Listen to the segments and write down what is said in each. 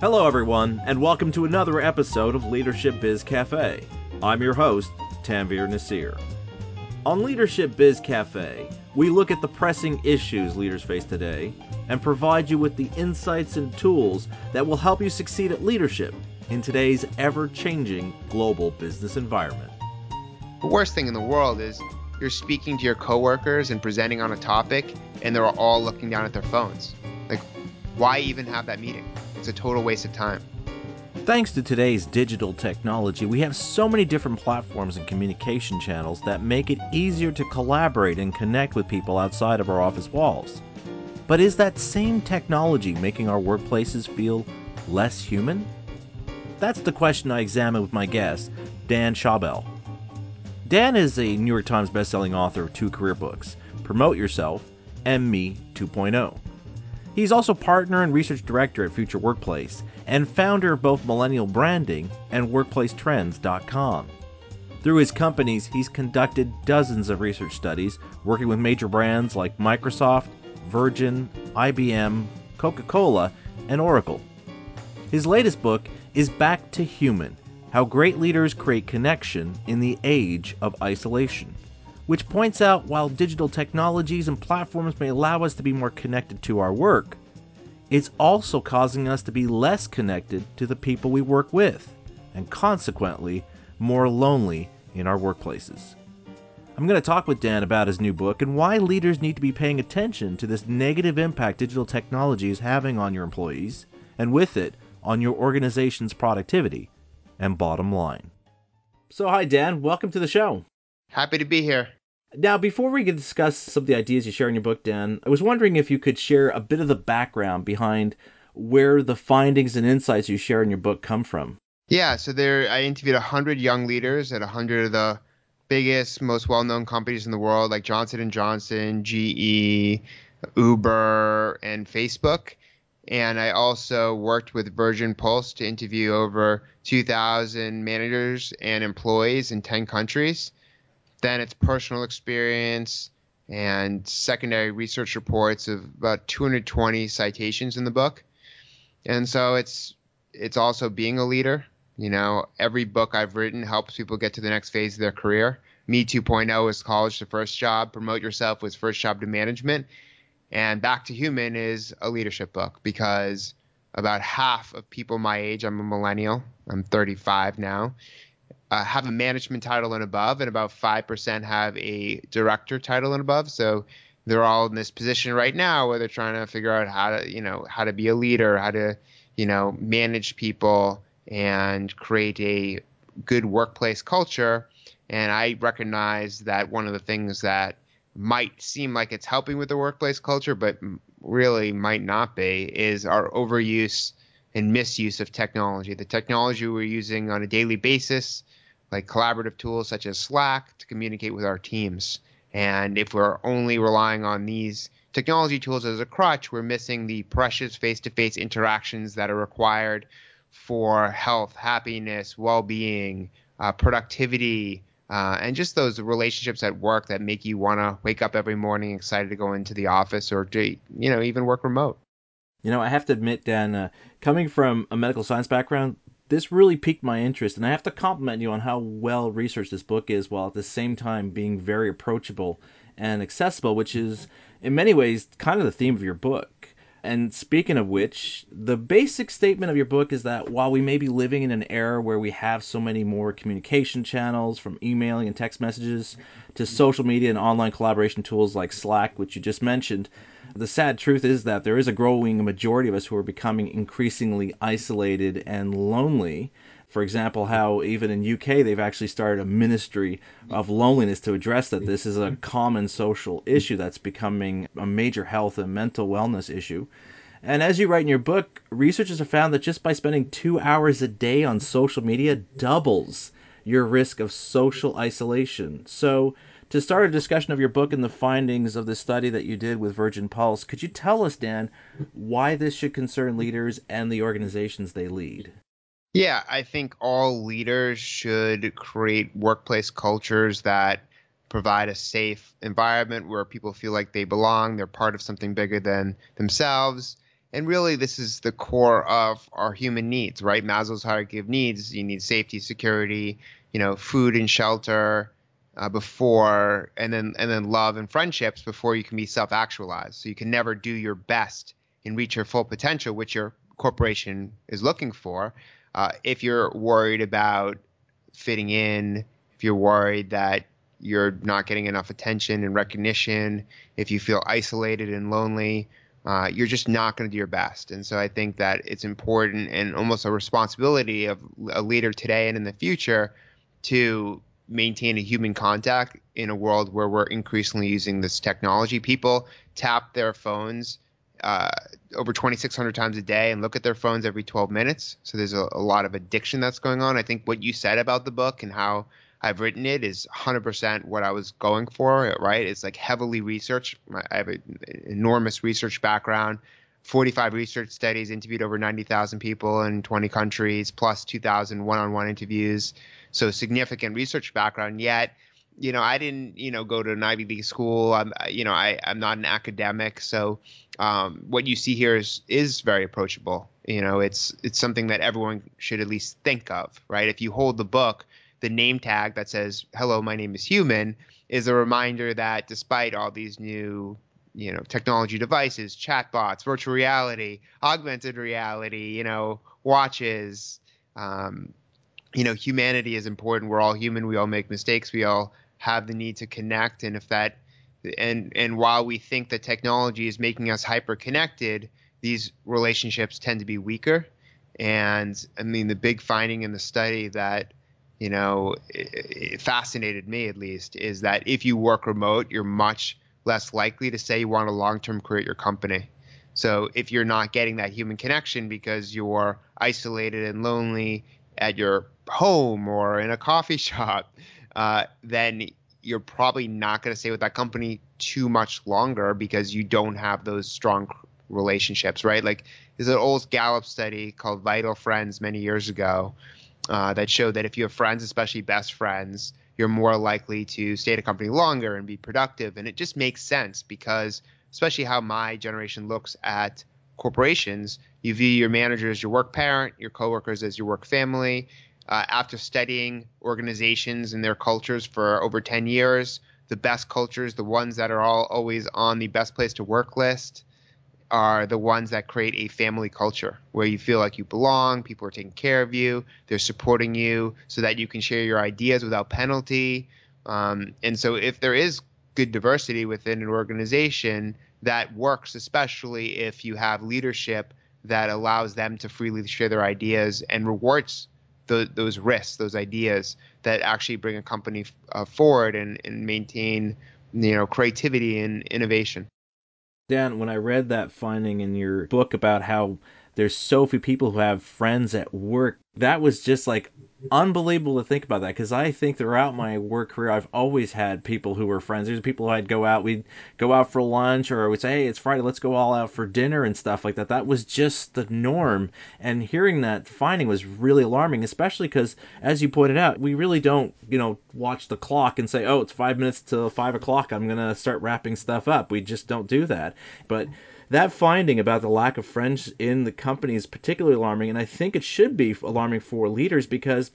Hello, everyone, and welcome to another episode of Leadership Biz Cafe. I'm your host, Tanveer Naseer. On Leadership Biz Cafe, we look at the pressing issues leaders face today and provide you with the insights and tools that will help you succeed at leadership in today's ever changing global business environment. The worst thing in the world is you're speaking to your coworkers and presenting on a topic, and they're all looking down at their phones. Like, why even have that meeting? It's a total waste of time. Thanks to today's digital technology, we have so many different platforms and communication channels that make it easier to collaborate and connect with people outside of our office walls. But is that same technology making our workplaces feel less human? That's the question I examine with my guest, Dan Schawbel. Dan is a New York Times bestselling author of two career books, Promote Yourself and Me 2.0. He's also partner and research director at Future Workplace and founder of both Millennial Branding and WorkplaceTrends.com. Through his companies, he's conducted dozens of research studies working with major brands like Microsoft, Virgin, IBM, Coca Cola, and Oracle. His latest book is Back to Human How Great Leaders Create Connection in the Age of Isolation which points out while digital technologies and platforms may allow us to be more connected to our work, it's also causing us to be less connected to the people we work with, and consequently, more lonely in our workplaces. I'm going to talk with Dan about his new book and why leaders need to be paying attention to this negative impact digital technology is having on your employees, and with it, on your organization's productivity and bottom line. So, hi, Dan. Welcome to the show. Happy to be here. Now, before we can discuss some of the ideas you share in your book, Dan, I was wondering if you could share a bit of the background behind where the findings and insights you share in your book come from. Yeah, so there I interviewed 100 young leaders at 100 of the biggest, most well-known companies in the world like Johnson & Johnson, GE, Uber, and Facebook. And I also worked with Virgin Pulse to interview over 2,000 managers and employees in 10 countries then it's personal experience and secondary research reports of about 220 citations in the book. And so it's it's also being a leader. You know, every book I've written helps people get to the next phase of their career. Me 2.0 is college to first job. Promote yourself was first job to management. And Back to Human is a leadership book because about half of people my age, I'm a millennial, I'm 35 now, uh, have a management title and above, and about 5% have a director title and above. So they're all in this position right now where they're trying to figure out how to, you know, how to be a leader, how to, you know, manage people and create a good workplace culture. And I recognize that one of the things that might seem like it's helping with the workplace culture, but really might not be, is our overuse and misuse of technology. The technology we're using on a daily basis like collaborative tools such as Slack to communicate with our teams. And if we're only relying on these technology tools as a crutch, we're missing the precious face to face interactions that are required for health, happiness, well being, uh, productivity, uh, and just those relationships at work that make you want to wake up every morning excited to go into the office or to, you know, even work remote. You know, I have to admit, Dan, uh, coming from a medical science background, this really piqued my interest, and I have to compliment you on how well researched this book is, while at the same time being very approachable and accessible, which is in many ways kind of the theme of your book. And speaking of which, the basic statement of your book is that while we may be living in an era where we have so many more communication channels, from emailing and text messages to social media and online collaboration tools like Slack, which you just mentioned, the sad truth is that there is a growing majority of us who are becoming increasingly isolated and lonely. For example, how even in UK they've actually started a ministry of loneliness to address that. This is a common social issue that's becoming a major health and mental wellness issue. And as you write in your book, researchers have found that just by spending two hours a day on social media doubles your risk of social isolation. So, to start a discussion of your book and the findings of the study that you did with Virgin Pulse, could you tell us, Dan, why this should concern leaders and the organizations they lead? Yeah, I think all leaders should create workplace cultures that provide a safe environment where people feel like they belong, they're part of something bigger than themselves. And really, this is the core of our human needs, right? Maslow's hierarchy of needs. You need safety, security, you know, food and shelter uh, before, and then and then love and friendships before you can be self-actualized. So you can never do your best and reach your full potential, which your corporation is looking for, uh, if you're worried about fitting in, if you're worried that you're not getting enough attention and recognition, if you feel isolated and lonely, uh, you're just not going to do your best. And so I think that it's important and almost a responsibility of a leader today and in the future to maintain a human contact in a world where we're increasingly using this technology. People tap their phones uh, over 2,600 times a day and look at their phones every 12 minutes. So there's a, a, lot of addiction that's going on. I think what you said about the book and how I've written it is 100% what I was going for, right? It's like heavily researched. I have an enormous research background, 45 research studies, interviewed over 90,000 people in 20 countries, plus 2,000 one on one interviews. So significant research background. Yet, you know, I didn't, you know, go to an Ivy League school. I'm, you know, I, I'm not an academic. So um, what you see here is is very approachable. You know, it's it's something that everyone should at least think of, right? If you hold the book, the name tag that says "Hello, my name is Human" is a reminder that despite all these new you know technology devices chatbots virtual reality augmented reality you know watches um, you know humanity is important we're all human we all make mistakes we all have the need to connect. And if that and and while we think that technology is making us hyper connected these relationships tend to be weaker. And i mean the big finding in the study that you know it, fascinated me at least is that if you work remote you're much less likely to say you want a long-term career at your company. So if you're not getting that human connection because you're isolated and lonely at your home or in a coffee shop uh, then you're probably not going to stay with that company too much longer because you don't have those strong relationships, right? Like there's an old Gallup study called Vital Friends many years ago uh, that showed that if you have friends, especially best friends, you're more likely to stay at a company longer and be productive. And it just makes sense because, especially how my generation looks at corporations, you view your manager as your work parent, your coworkers as your work family, uh, after studying organizations and their cultures for over 10 years, the best cultures, the ones that are all always on the best place to work list, are the ones that create a family culture where you feel like you belong, people are taking care of you, they're supporting you so that you can share your ideas without penalty. Um, and so, if there is good diversity within an organization, that works, especially if you have leadership that allows them to freely share their ideas and rewards the, those risks, those ideas that actually bring a company uh, forward and, and maintain, you know, creativity and innovation. Dan, when I read that finding in your book about how there's so few people who have friends at work, that was just like unbelievable to think about that because I think throughout my work career, I've always had people who were friends. There's people who I'd go out, we'd go out for lunch, or we'd say, hey, it's Friday, let's go all out for dinner and stuff like that. That was just the norm. And hearing that finding was really alarming, especially because, as you pointed out, we really don't, you know, watch the clock and say, oh, it's five minutes to five o'clock, I'm going to start wrapping stuff up. We just don't do that. But that finding about the lack of friends in the company is particularly alarming, and I think it should be alarming for leaders because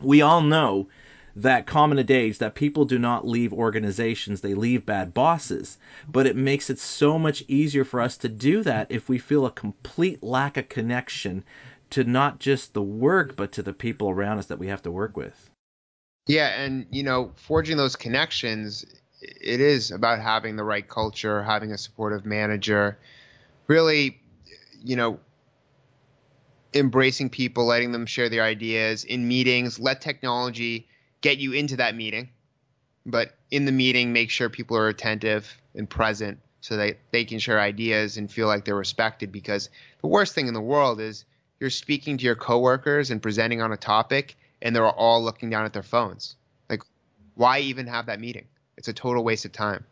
we all know that common adage that people do not leave organizations, they leave bad bosses. But it makes it so much easier for us to do that if we feel a complete lack of connection to not just the work, but to the people around us that we have to work with. Yeah, and you know, forging those connections it is about having the right culture, having a supportive manager, really, you know, embracing people, letting them share their ideas in meetings. Let technology get you into that meeting, but in the meeting, make sure people are attentive and present so that they can share ideas and feel like they're respected. Because the worst thing in the world is you're speaking to your coworkers and presenting on a topic, and they're all looking down at their phones. Like, why even have that meeting? It's a total waste of time.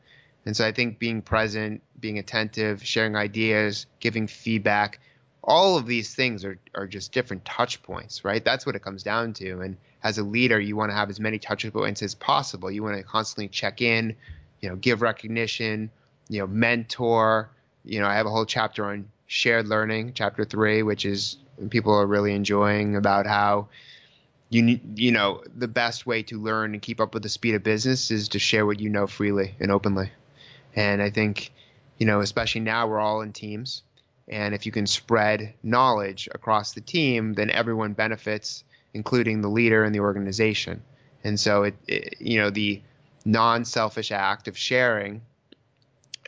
And so I think being present, being attentive, sharing ideas, giving feedback, all of these things are, are just different touch points, right? That's what it comes down to. And as a leader, you want to have as many touch points as possible. You want to constantly check in, you know, give recognition, you know, mentor. You know, I have a whole chapter on shared learning, chapter three, which is people are really enjoying about how you you know the best way to learn and keep up with the speed of business is to share what you know freely and openly. And I think, you know, especially now we're all in teams, and if you can spread knowledge across the team, then everyone benefits, including the leader and the organization. And so it, it you know, the non-selfish act of sharing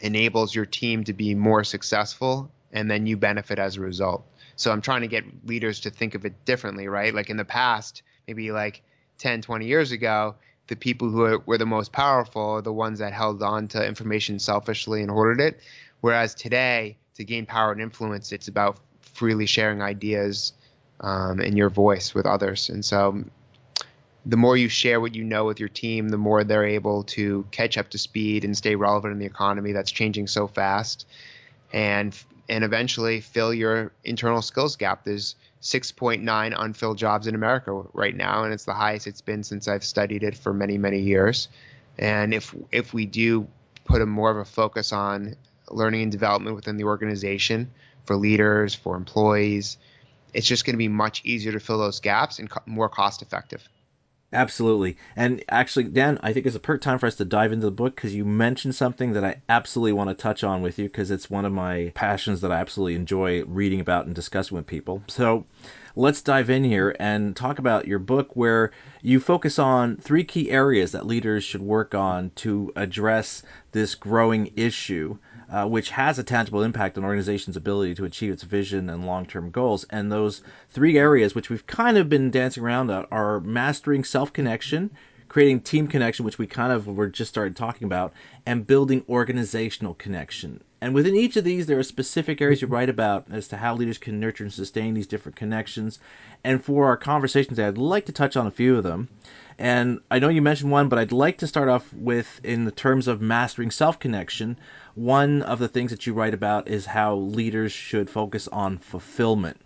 enables your team to be more successful and then you benefit as a result. So I'm trying to get leaders to think of it differently, right? Like in the past, maybe like 10, 20 years ago, the people who were the most powerful are the ones that held on to information selfishly and hoarded it. Whereas today, to gain power and influence, it's about freely sharing ideas um, and your voice with others. And so the more you share what you know with your team, the more they're able to catch up to speed and stay relevant in the economy that's changing so fast. And and eventually fill your internal skills gap. There's 6.9 unfilled jobs in America right now, and it's the highest it's been since I've studied it for many, many years. And if if we do put a more of a focus on learning and development within the organization for leaders, for employees, it's just going to be much easier to fill those gaps and co- more cost effective. Absolutely. And actually, Dan, I think it's a perfect time for us to dive into the book because you mentioned something that I absolutely want to touch on with you because it's one of my passions that I absolutely enjoy reading about and discussing with people. So let's dive in here and talk about your book where you focus on three key areas that leaders should work on to address this growing issue uh, which has a tangible impact on organization's ability to achieve its vision and long-term goals. And those three areas, which we've kind of been dancing around at, are mastering self-connection, creating team connection, which we kind of were just started talking about, and building organizational connection. And within each of these, there are specific areas you write about as to how leaders can nurture and sustain these different connections. And for our conversations, I'd like to touch on a few of them. And I know you mentioned one, but I'd like to start off with, in the terms of mastering self connection, one of the things that you write about is how leaders should focus on fulfillment.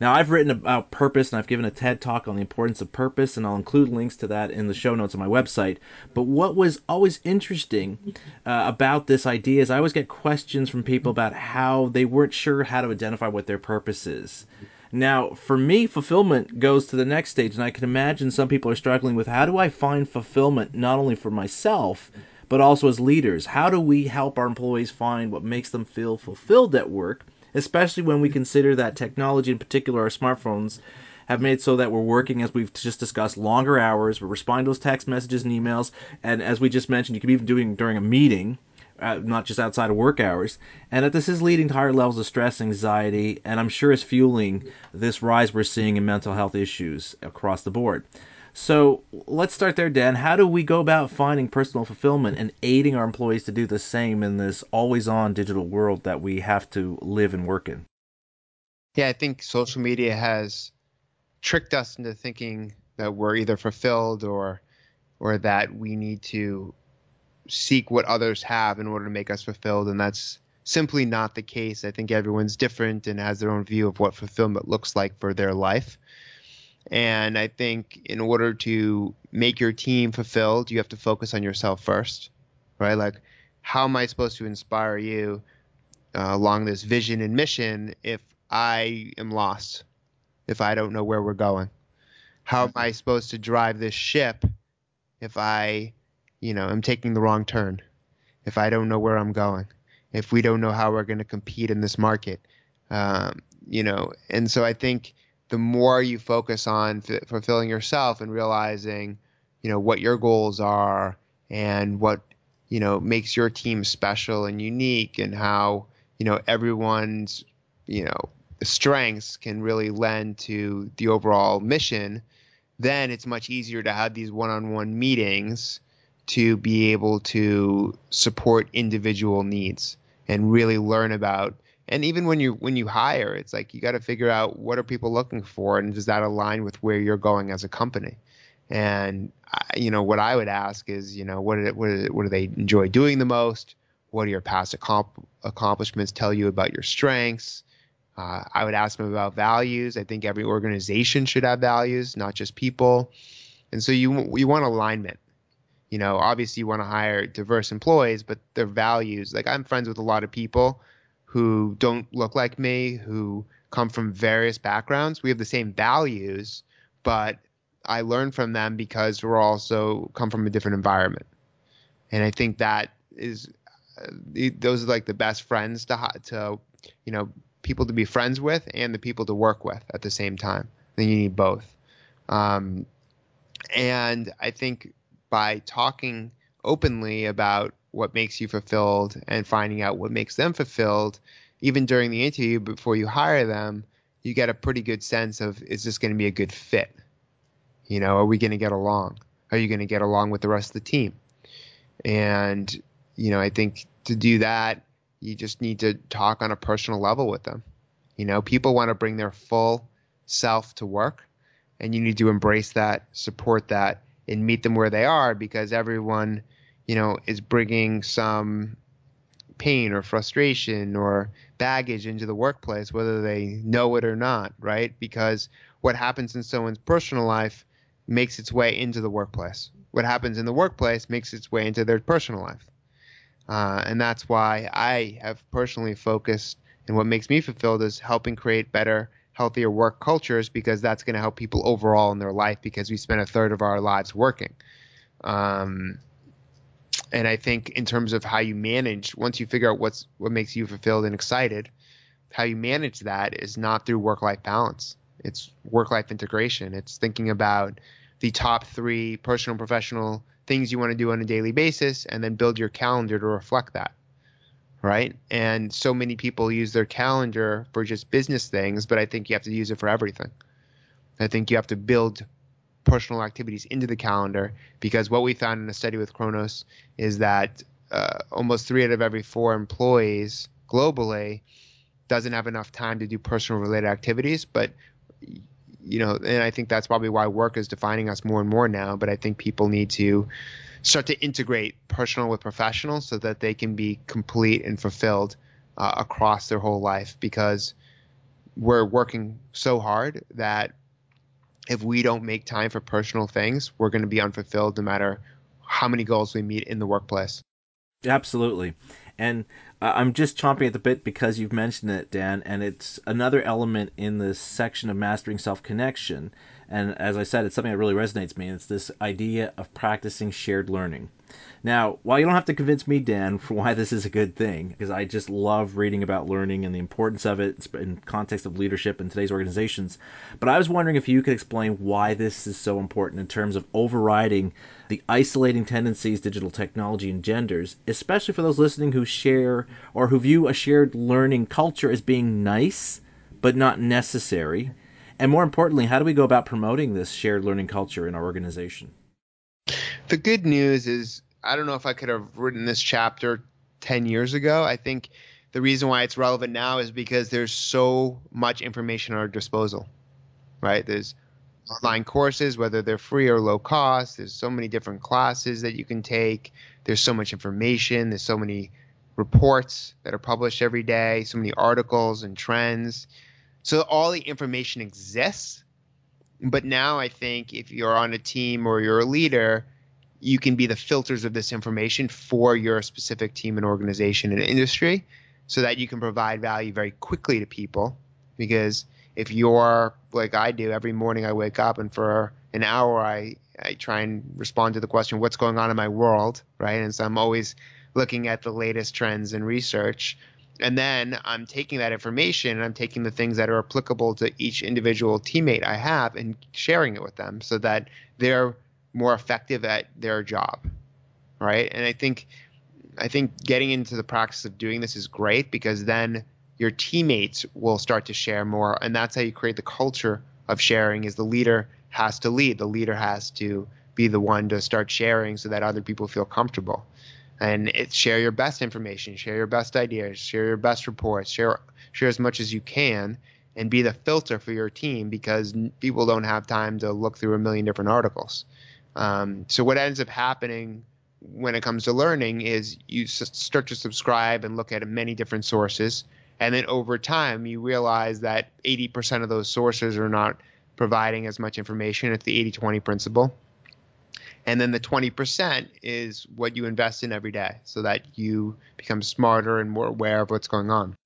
Now, I've written about purpose and I've given a TED talk on the importance of purpose, and I'll include links to that in the show notes on my website. But what was always interesting uh, about this idea is I always get questions from people about how they weren't sure how to identify what their purpose is. Now, for me, fulfillment goes to the next stage, and I can imagine some people are struggling with how do I find fulfillment not only for myself, but also as leaders? How do we help our employees find what makes them feel fulfilled at work, especially when we consider that technology, in particular our smartphones, have made so that we're working, as we've just discussed, longer hours, we're responding to those text messages and emails, and as we just mentioned, you could be even doing during a meeting uh, not just outside of work hours, and that this is leading to higher levels of stress, anxiety, and I'm sure is fueling this rise we're seeing in mental health issues across the board. So let's start there, Dan. How do we go about finding personal fulfillment and aiding our employees to do the same in this always on digital world that we have to live and work in? Yeah, I think social media has tricked us into thinking that we're either fulfilled or or that we need to seek what others have in order to make us fulfilled, and that's simply not the case. I think everyone's different and has their own view of what fulfillment looks like for their life. And I think in order to make your team fulfilled, you have to focus on yourself first, right? Like, how am I supposed to inspire you uh, along this vision and mission if I am lost, if I don't know where we're going? How am I supposed to drive this ship if I you know, I'm taking the wrong turn, if I don't know where I'm going, if we don't know how we're going to compete in this market, um, you know, and so I think the more you focus on f- fulfilling yourself and realizing, you know, what your goals are and what you know makes your team special and unique and how you know everyone's you know strengths can really lend to the overall mission then it's much easier to have these one-on-one meetings to be able to support individual needs and really learn about and even when you when you hire it's like you got to figure out what are people looking for and does that align with where you're going as a company? And you know what i would ask is you know what what, what do they enjoy doing the most? What do your past accomplishments tell you about your strengths? Uh, i would ask them about values. I think every organization should have values not just people. And so you you want alignment. You know, obviously you want to hire diverse employees, but their values. Like I'm friends with a lot of people who don't look like me, who come from various backgrounds. We have the same values, but I learn from them because we're also come from a different environment. And I think that is uh, those are like the best friends to to you know people to be friends with and the people to work with at the same time. Then you need both. Um, and I think by talking openly about what makes you fulfilled and finding out what makes them fulfilled, even during the interview before you hire them, you get a pretty good sense of is this going to be a good fit? You know, are we going to get along? Are you going to get along with the rest of the team? And, you know, I think to do that, you just need to talk on a personal level with them. You know, people want to bring their full self to work, and you need to embrace that, support that, and meet them where they are because everyone, you know, is bringing some pain or frustration or baggage into the workplace, whether they know it or not, right? Because what happens in someone's personal life makes its way into the workplace. What happens in the workplace makes its way into their personal life. Uh, and that's why I have personally focused and what makes me fulfilled is helping create better, healthier work cultures because that's going to help people overall in their life because we spend a third of our lives working. Um, and I think in terms of how you manage, once you figure out what's what makes you fulfilled and excited, how you manage that is not through work-life balance. It's work-life integration. It's thinking about the top three personal and professional things you want to do on a daily basis and then build your calendar to reflect that right and so many people use their calendar for just business things but i think you have to use it for everything i think you have to build personal activities into the calendar because what we found in a study with Kronos is that uh, almost three out of every four employees globally doesn't have enough time to do personal related activities but you know, and I think that's probably why work is defining us more and more now. But I think people need to start to integrate personal with professional so that they can be complete and fulfilled uh, across their whole life because we're working so hard that if we don't make time for personal things, we're going to be unfulfilled no matter how many goals we meet in the workplace. Absolutely. And I'm just chomping at the bit because you've mentioned it, Dan, and it's another element in this section of mastering self connection. And as I said, it's something that really resonates with me. It's this idea of practicing shared learning. Now, while you don't have to convince me, Dan, for why this is a good thing, because I just love reading about learning and the importance of it in context of leadership in today's organizations, but I was wondering if you could explain why this is so important in terms of overriding the isolating tendencies digital technology engenders, especially for those listening who share or who view a shared learning culture as being nice but not necessary. And more importantly, how do we go about promoting this shared learning culture in our organization? The good news is I don't know if I could have written this chapter 10 years ago. I think the reason why it's relevant now is because there's so much information at our disposal, right? There's online courses, whether they're free or low cost. There's so many different classes that you can take. There's so much information. There's so many reports that are published every day, so many articles and trends. So all the information exists. But now I think if you're on a team or you're a leader, you can be the filters of this information for your specific team and organization and industry so that you can provide value very quickly to people. Because if you're like I do every morning I wake up and for an hour I I try and respond to the question what's going on in my world? Right? And so I'm always looking at the latest trends and research and then I'm taking that information and I'm taking the things that are applicable to each individual teammate I have and sharing it with them so that they're more effective at their job, right? And I think I think getting into the practice of doing this is great because then your teammates will start to share more. And that's how you create the culture of sharing is the leader has to lead. The leader has to be the one to start sharing so that other people feel comfortable and it's share your best information share your best ideas share your best reports share share as much as you can and be the filter for your team because people don't have time to look through a million different articles um, so what ends up happening when it comes to learning is you start to subscribe and look at many different sources, and then over time you realize that 80% of those sources are not providing as much information. It's the 80-20 principle. And then the 20% is what you invest in every day so that you become smarter and more aware of what's going on.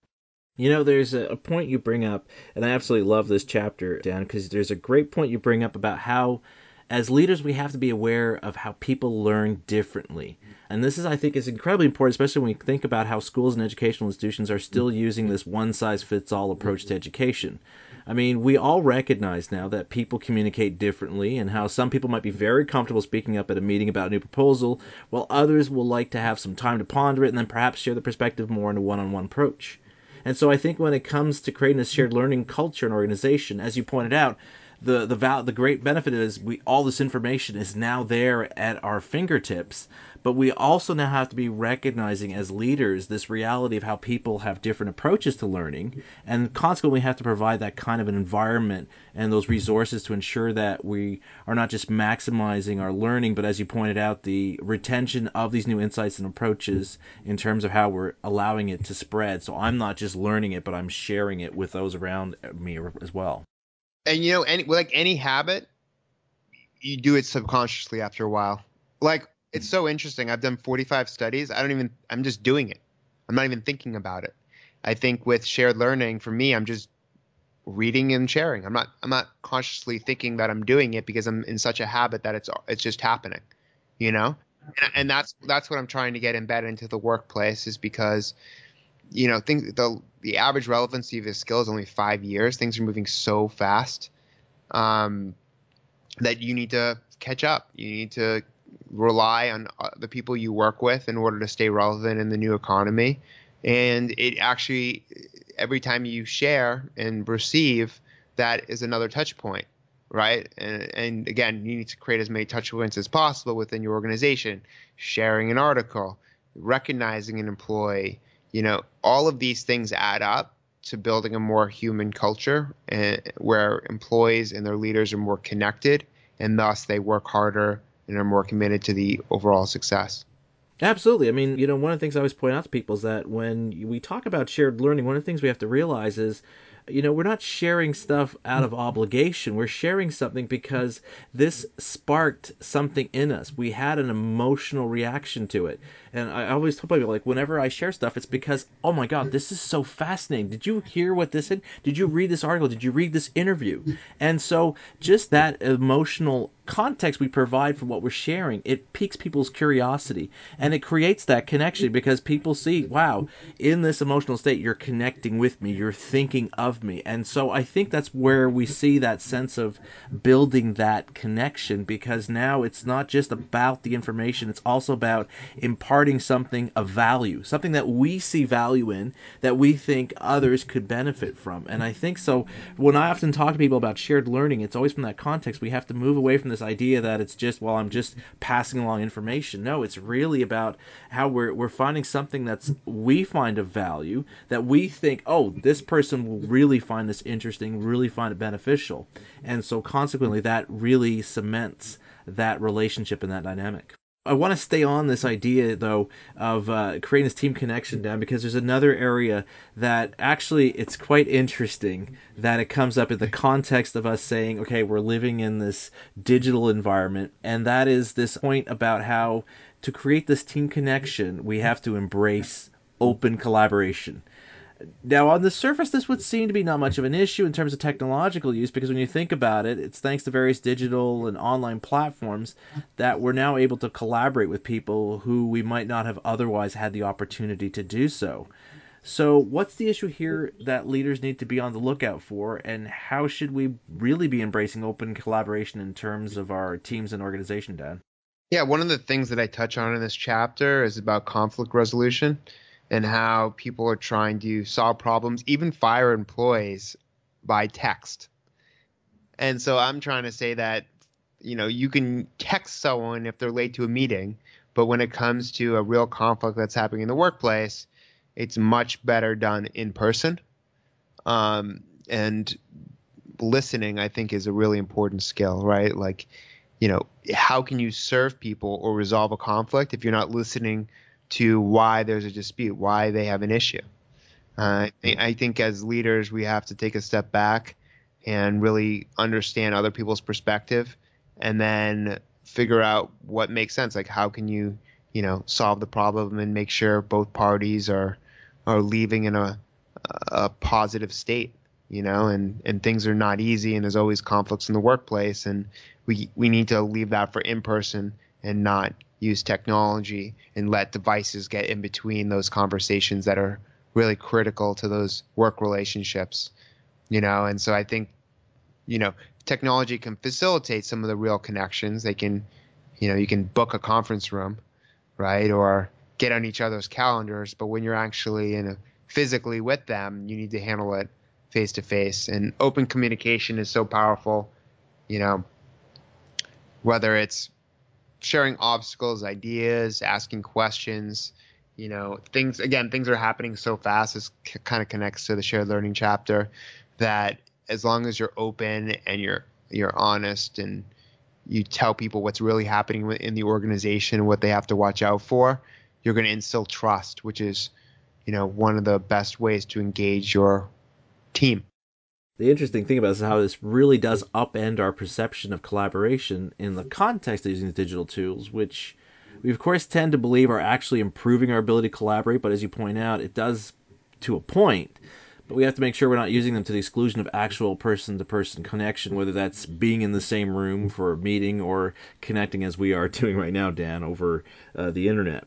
You know, there's a, point you bring up, and I absolutely love this chapter, Dan, because there's a great point you bring up about how, as leaders, we have to be aware of how people learn differently. And this is, I think, is incredibly important, especially when we think about how schools and educational institutions are still using this one size fits all approach to education. I mean, we all recognize now that people communicate differently and how some people might be very comfortable speaking up at a meeting about a new proposal, while others will like to have some time to ponder it and then perhaps share the perspective more in a one on one approach. And so I think when it comes to creating a shared learning culture and organization, as you pointed out, the the val- the great benefit is we all this information is now there at our fingertips but we also now have to be recognizing as leaders this reality of how people have different approaches to learning, and consequently we have to provide that kind of an environment and those resources to ensure that we are not just maximizing our learning, but as you pointed out, the retention of these new insights and approaches in terms of how we're allowing it to spread. So I'm not just learning it, but I'm sharing it with those around me as well. And you know, any like any habit, you do it subconsciously after a while. Like it's so interesting. I've done 45 studies. I don't even. I'm just doing it. I'm not even thinking about it. I think with shared learning, for me, I'm just reading and sharing. I'm not. I'm not consciously thinking that I'm doing it because I'm in such a habit that it's it's just happening. You know, and, and that's that's what I'm trying to get embedded into the workplace is because, you know, think the the average relevancy of a skill is only five years. Things are moving so fast. Um, that you need to catch up. You need to rely on uh, the people you work with in order to stay relevant in the new economy. And it actually, every time you share and receive, that is another touch point, right? And, and again, you need to create as many touch points as possible within your organization. Sharing an article, recognizing an employee, you know, all of these things add up to building a more human culture eh, where employees and their leaders are more connected and thus they work harder and are more committed to the overall success. Absolutely. I mean, you know, one of the things I always point out to people is that when we talk about shared learning, one of the things we have to realize is you know, we're not sharing stuff out of obligation. We're sharing something because this sparked something in us. We had an emotional reaction to it. And I always tell people, like, whenever I share stuff, it's because, oh my God, this is so fascinating. Did you hear what this said? Did you read this article? Did you read this interview? And so, just that emotional context we provide for what we're sharing, it piques people's curiosity and it creates that connection because people see, wow, in this emotional state, you're connecting with me, you're thinking of me. And so I think that's where we see that sense of building that connection because now it's not just about the information, it's also about imparting something of value, something that we see value in that we think others could benefit from. And I think so when I often talk to people about shared learning, it's always from that context. We have to move away from this idea that it's just well i'm just passing along information no it's really about how we're, we're finding something that's we find of value that we think oh this person will really find this interesting really find it beneficial and so consequently that really cements that relationship and that dynamic I want to stay on this idea though of uh, creating this team connection Dan because there's another area that actually it's quite interesting that it comes up in the context of us saying, okay, we're living in this digital environment, and that is this point about how to create this team connection, we have to embrace open collaboration. Now, on the surface, this would seem to be not much of an issue in terms of technological use because when you think about it, it's thanks to various digital and online platforms that we're now able to collaborate with people who we might not have otherwise had the opportunity to do so. So, what's the issue here that leaders need to be on the lookout for, and how should we really be embracing open collaboration in terms of our teams and organization, Dan? Yeah, one of the things that I touch on in this chapter is about conflict resolution and how people are trying to solve problems, even fire employees by text. And so I'm trying to say that, you know, you can text someone if they're late to a meeting, but when it comes to a real conflict that's happening in the workplace, it's much better done in person. Um, and listening, I think, is a really important skill, right? Like, you know, how can you serve people or resolve a conflict if you're not listening to why there's a dispute, why they have an issue. Uh, I think as leaders, we have to take a step back and really understand other people's perspective and then figure out what makes sense. Like how can you, you know, solve the problem and make sure both parties are are leaving in a a positive state, you know, and and things are not easy and there's always conflicts in the workplace and we we need to leave that for in person and not use technology and let devices get in between those conversations that are really critical to those work relationships you know? And so i think you know technology can facilitate some of the real connections. They can you know you can book a conference room right or get on each other's calendars but when you're actually in a physically with them you need to handle it face to face and open communication is so powerful you know whether it's sharing obstacles ideas asking questions you know things again things are happening so fast this c- kind of connects to the shared learning chapter that as long as you're open and you're you're honest and you tell people what's really happening in the organization and what they have to watch out for you're going to instill trust which is you know one of the best ways to engage your team the interesting thing about this is how this really does upend our perception of collaboration in the context of using the digital tools, which we of course tend to believe are actually improving our ability to collaborate, but as you point out, it does to a point. But we have to make sure we're not using them to the exclusion of actual person to person connection, whether that's being in the same room for a meeting or connecting as we are doing right now, Dan, over uh, the internet.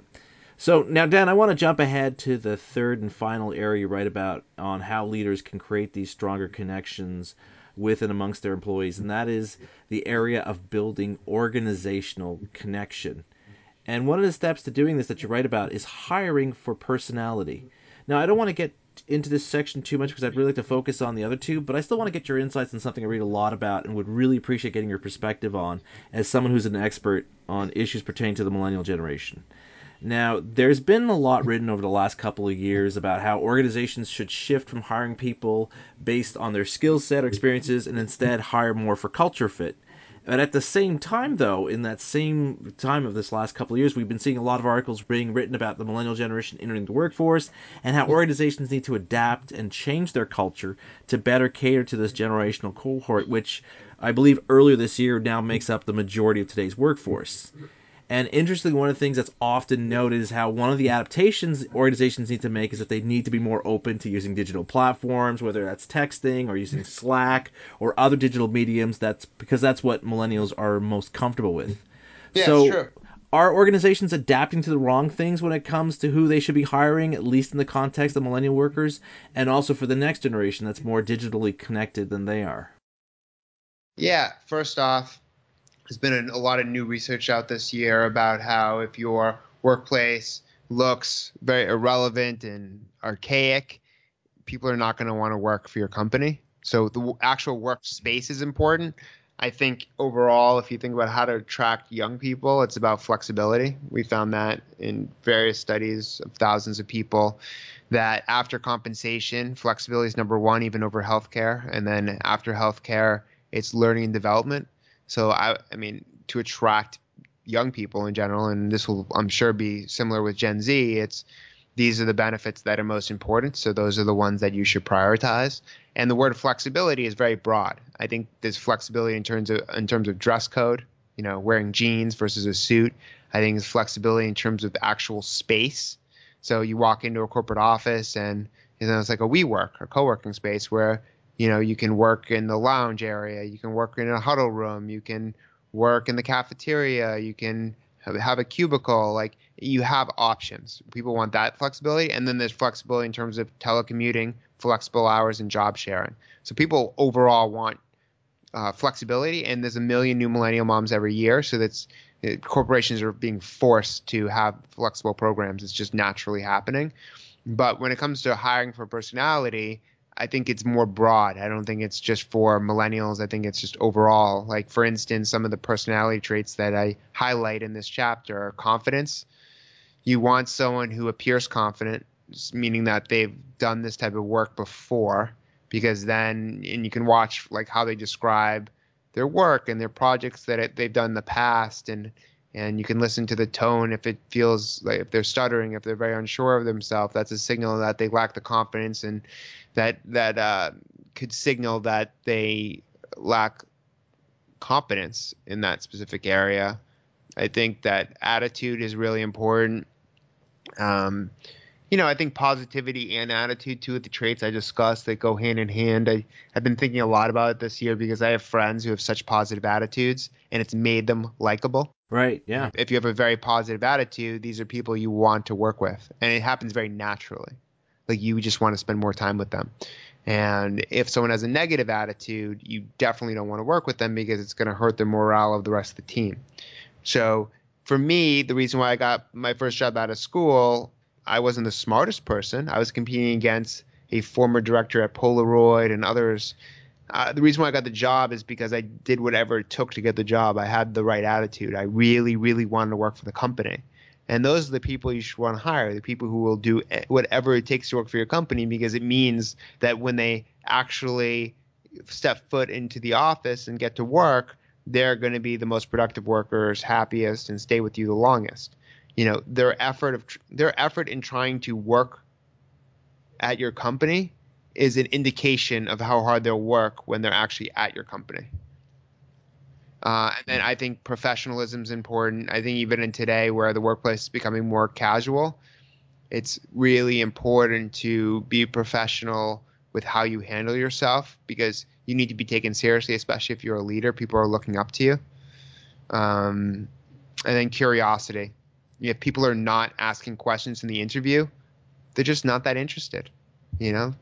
So now, Dan, I want to jump ahead to the third and final area you write about on how leaders can create these stronger connections with and amongst their employees, and that is the area of building organizational connection. And one of the steps to doing this that you write about is hiring for personality. Now, I don't want to get into this section too much because I'd really like to focus on the other two, but I still want to get your insights on something I read a lot about and would really appreciate getting your perspective on as someone who's an expert on issues pertaining to the millennial generation. Now, there's been a lot written over the last couple of years about how organizations should shift from hiring people based on their skill set or experiences and instead hire more for culture fit. But at the same time, though, in that same time of this last couple of years, we've been seeing a lot of articles being written about the millennial generation entering the workforce and how organizations need to adapt and change their culture to better cater to this generational cohort, which I believe earlier this year now makes up the majority of today's workforce. And interestingly, one of the things that's often noted is how one of the adaptations organizations need to make is that they need to be more open to using digital platforms, whether that's texting or using Slack or other digital mediums. That's because that's what millennials are most comfortable with. Yeah, so, true. Are organizations adapting to the wrong things when it comes to who they should be hiring, at least in the context of millennial workers, and also for the next generation that's more digitally connected than they are? Yeah, first off, there's been a lot of new research out this year about how if your workplace looks very irrelevant and archaic, people are not going to want to work for your company. So the actual workspace is important. I think overall, if you think about how to attract young people, it's about flexibility. We found that in various studies of thousands of people that after compensation, flexibility is number one, even over healthcare. And then after healthcare, it's learning and development. So I, I mean, to attract young people in general, and this will, I'm sure, be similar with Gen Z. It's these are the benefits that are most important. So those are the ones that you should prioritize. And the word flexibility is very broad. I think there's flexibility in terms of in terms of dress code. You know, wearing jeans versus a suit. I think there's flexibility in terms of actual space. So you walk into a corporate office and you know it's like a WeWork or co-working space where you know you can work in the lounge area you can work in a huddle room you can work in the cafeteria you can have a cubicle like you have options. People want that flexibility and then there's flexibility in terms of telecommuting flexible hours and job sharing. So people overall want uh, flexibility and there's a million new millennial moms every year so that's it, corporations are being forced to have flexible programs. It's just naturally happening. But when it comes to hiring for personality I think it's more broad. I don't think it's just for millennials. I think it's just overall. Like for instance, some of the personality traits that I highlight in this chapter are confidence. You want someone who appears confident, meaning that they've done this type of work before, because then and you can watch like how they describe their work and their projects that they've done in the past and and you can listen to the tone if it feels like if they're stuttering if they're very unsure of themselves that's a signal that they lack the confidence and that that uh, could signal that they lack competence in that specific area I think that attitude is really important. Um, you know, I think positivity and attitude, two of the traits I discussed that go hand in hand. I, I've been thinking a lot about it this year because I have friends who have such positive attitudes and it's made them likable. Right. Yeah. If you have a very positive attitude, these are people you want to work with. And it happens very naturally. Like you just want to spend more time with them. And if someone has a negative attitude, you definitely don't want to work with them because it's going to hurt the morale of the rest of the team. So for me, the reason why I got my first job out of school, I wasn't the smartest person. I was competing against a former director at Polaroid and others. Uh, the reason why I got the job is because I did whatever it took to get the job. I had the right attitude. I really, really wanted to work for the company. And those are the people you should want to hire, the people who will do whatever it takes to work for your company because it means that when they actually step foot into the office and get to work, they're going to be the most productive workers, happiest, and stay with you the longest. You know, their effort of their effort in trying to work at your company is an indication of how hard they'll work when they're actually at your company. Uh, and then I think professionalism is important. I think even in today, where the workplace is becoming more casual, it's really important to be professional with how you handle yourself because you need to be taken seriously, especially if you're a leader. People are looking up to you. Um, and then curiosity. If people are not asking questions in the interview, they're just not that interested. You know,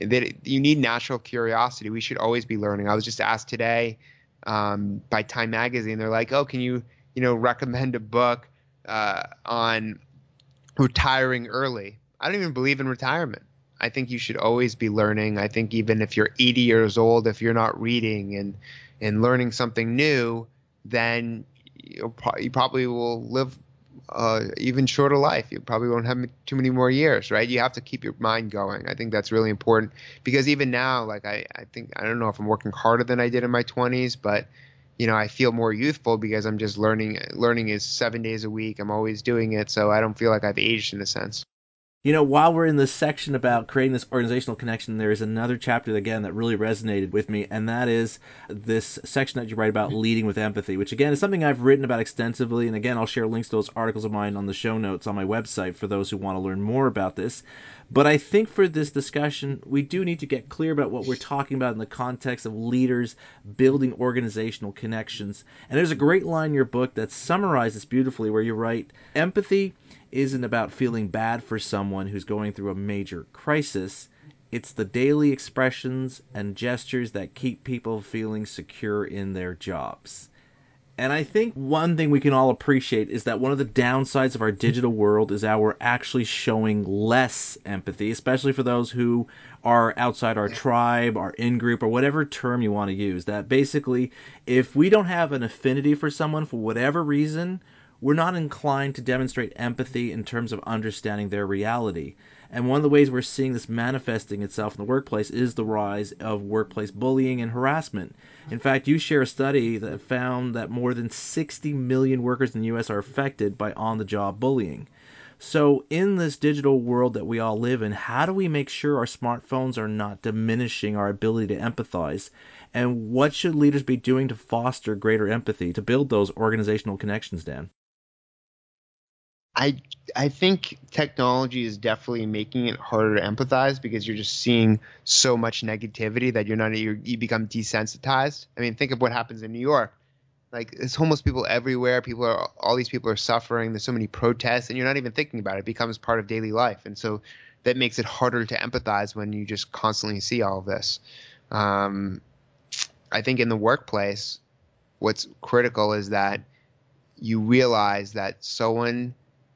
that you need natural curiosity. We should always be learning. I was just asked today um, by Time Magazine. They're like, "Oh, can you you know recommend a book uh, on retiring early?" I don't even believe in retirement. I think you should always be learning. I think even if you're 80 years old, if you're not reading and and learning something new, then you probably will live uh, even shorter life. You probably won't have too many more years, right? You have to keep your mind going. I think that's really important because even now, like I, I think I don't know if I'm working harder than I did in my 20s, but you know I feel more youthful because I'm just learning. Learning is seven days a week. I'm always doing it, so I don't feel like I've aged in a sense. You know, while we're in this section about creating this organizational connection, there is another chapter again that really resonated with me, and that is this section that you write about mm-hmm. leading with empathy, which again is something I've written about extensively. And again, I'll share links to those articles of mine on the show notes on my website for those who want to learn more about this. But I think for this discussion, we do need to get clear about what we're talking about in the context of leaders building organizational connections. And there's a great line in your book that summarizes beautifully where you write empathy isn't about feeling bad for someone who's going through a major crisis. It's the daily expressions and gestures that keep people feeling secure in their jobs. And I think one thing we can all appreciate is that one of the downsides of our digital world is that we're actually showing less empathy, especially for those who are outside our tribe, our in group, or whatever term you want to use. That basically, if we don't have an affinity for someone for whatever reason, we're not inclined to demonstrate empathy in terms of understanding their reality. And one of the ways we're seeing this manifesting itself in the workplace is the rise of workplace bullying and harassment. In fact, you share a study that found that more than 60 million workers in the US are affected by on the job bullying. So, in this digital world that we all live in, how do we make sure our smartphones are not diminishing our ability to empathize? And what should leaders be doing to foster greater empathy, to build those organizational connections, Dan? I I think technology is definitely making it harder to empathize because you're just seeing so much negativity that you're not you you become desensitized. I mean, think of what happens in New York. Like there's homeless people everywhere. People are all these people are suffering. There's so many protests, and you're not even thinking about it. It becomes part of daily life, and so that makes it harder to empathize when you just constantly see all of this. Um, I think in the workplace, what's critical is that you realize that someone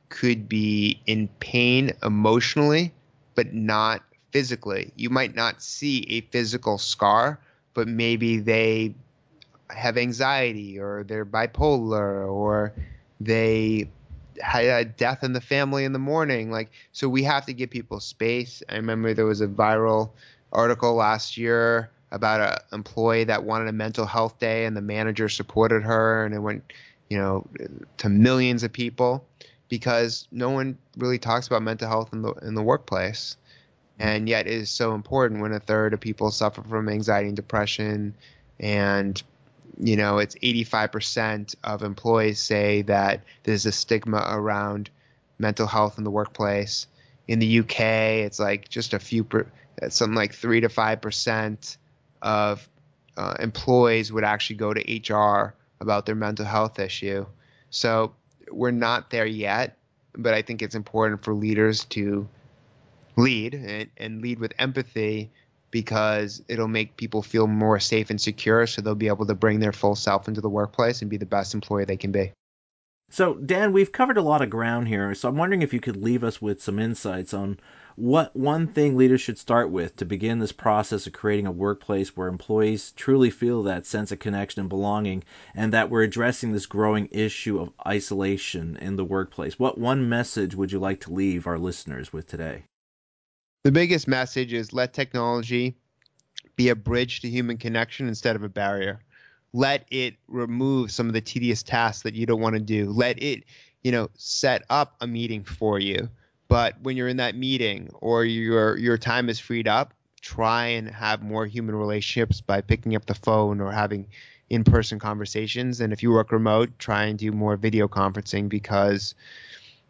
could be in pain emotionally, but not physically. You might not see a physical scar, but maybe they have anxiety or they're bipolar or they had a death in the family in the morning. Like, so we have to give people space. I remember there was a viral article last year about an employee that wanted a mental health day and the manager supported her and it went, you know, to millions of people because no one really talks about mental health in the in the workplace, and yet it is so important when a third of people suffer from anxiety and depression, and you know, it's 85% of employees say that there's a stigma around mental health in the workplace. In the UK, it's like just a few, per, something like three to five percent of uh, employees would actually go to HR about their mental health issue. So we're not there yet, but I think it's important for leaders to lead and, and lead with empathy because it'll make people feel more safe and secure so they'll be able to bring their full self into the workplace and be the best employee they can be. So, Dan, we've covered a lot of ground here, so I'm wondering if you could leave us with some insights on what one thing leaders should start with to begin this process of creating a workplace where employees truly feel that sense of connection and belonging and that we're addressing this growing issue of isolation in the workplace. What one message would you like to leave our listeners with today? The biggest message is let technology be a bridge to human connection instead of a barrier. Let it remove some of the tedious tasks that you don't want to do. Let it, you know, set up a meeting for you but when you're in that meeting or your your time is freed up, try and have more human relationships by picking up the phone or having in-person conversations. And if you work remote, try and do more video conferencing because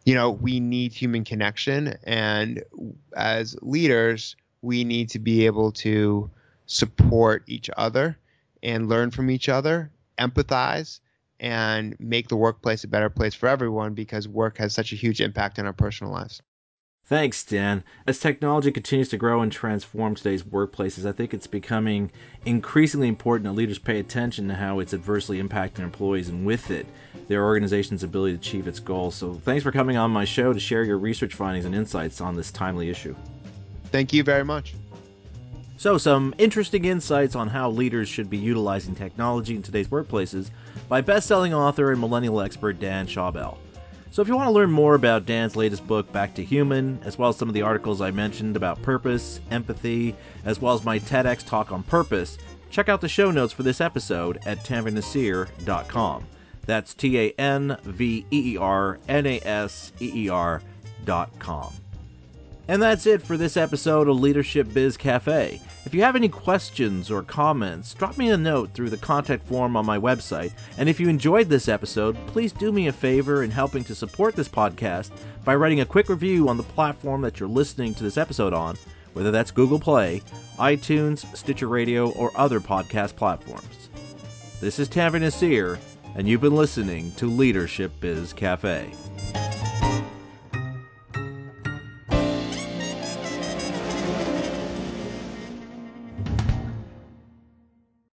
you know we need human connection and as leaders we need to be able to support each other and learn from each other empathize and make the workplace a better place for everyone because work has such a huge impact on our personal lives. Thanks, Dan. As technology continues to grow and transform today's workplaces, I think it's becoming increasingly important that leaders pay attention to how it's adversely impacting employees and with it, their organization's ability to achieve its goals. So, thanks for coming on my show to share your research findings and insights on this timely issue. Thank you very much. So, some interesting insights on how leaders should be utilizing technology in today's workplaces by best-selling author and millennial expert Dan Schawbel. So, if you want to learn more about Dan's latest book, Back to Human, as well as some of the articles I mentioned about purpose, empathy, as well as my TEDx talk on purpose, check out the show notes for this episode at tanveernaseer.com. That's T A N V E E R N A S E E R.com. And that's it for this episode of Leadership Biz Cafe. If you have any questions or comments, drop me a note through the contact form on my website. And if you enjoyed this episode, please do me a favor in helping to support this podcast by writing a quick review on the platform that you're listening to this episode on, whether that's Google Play, iTunes, Stitcher Radio, or other podcast platforms. This is Tanveer Naseer, and you've been listening to Leadership Biz Cafe.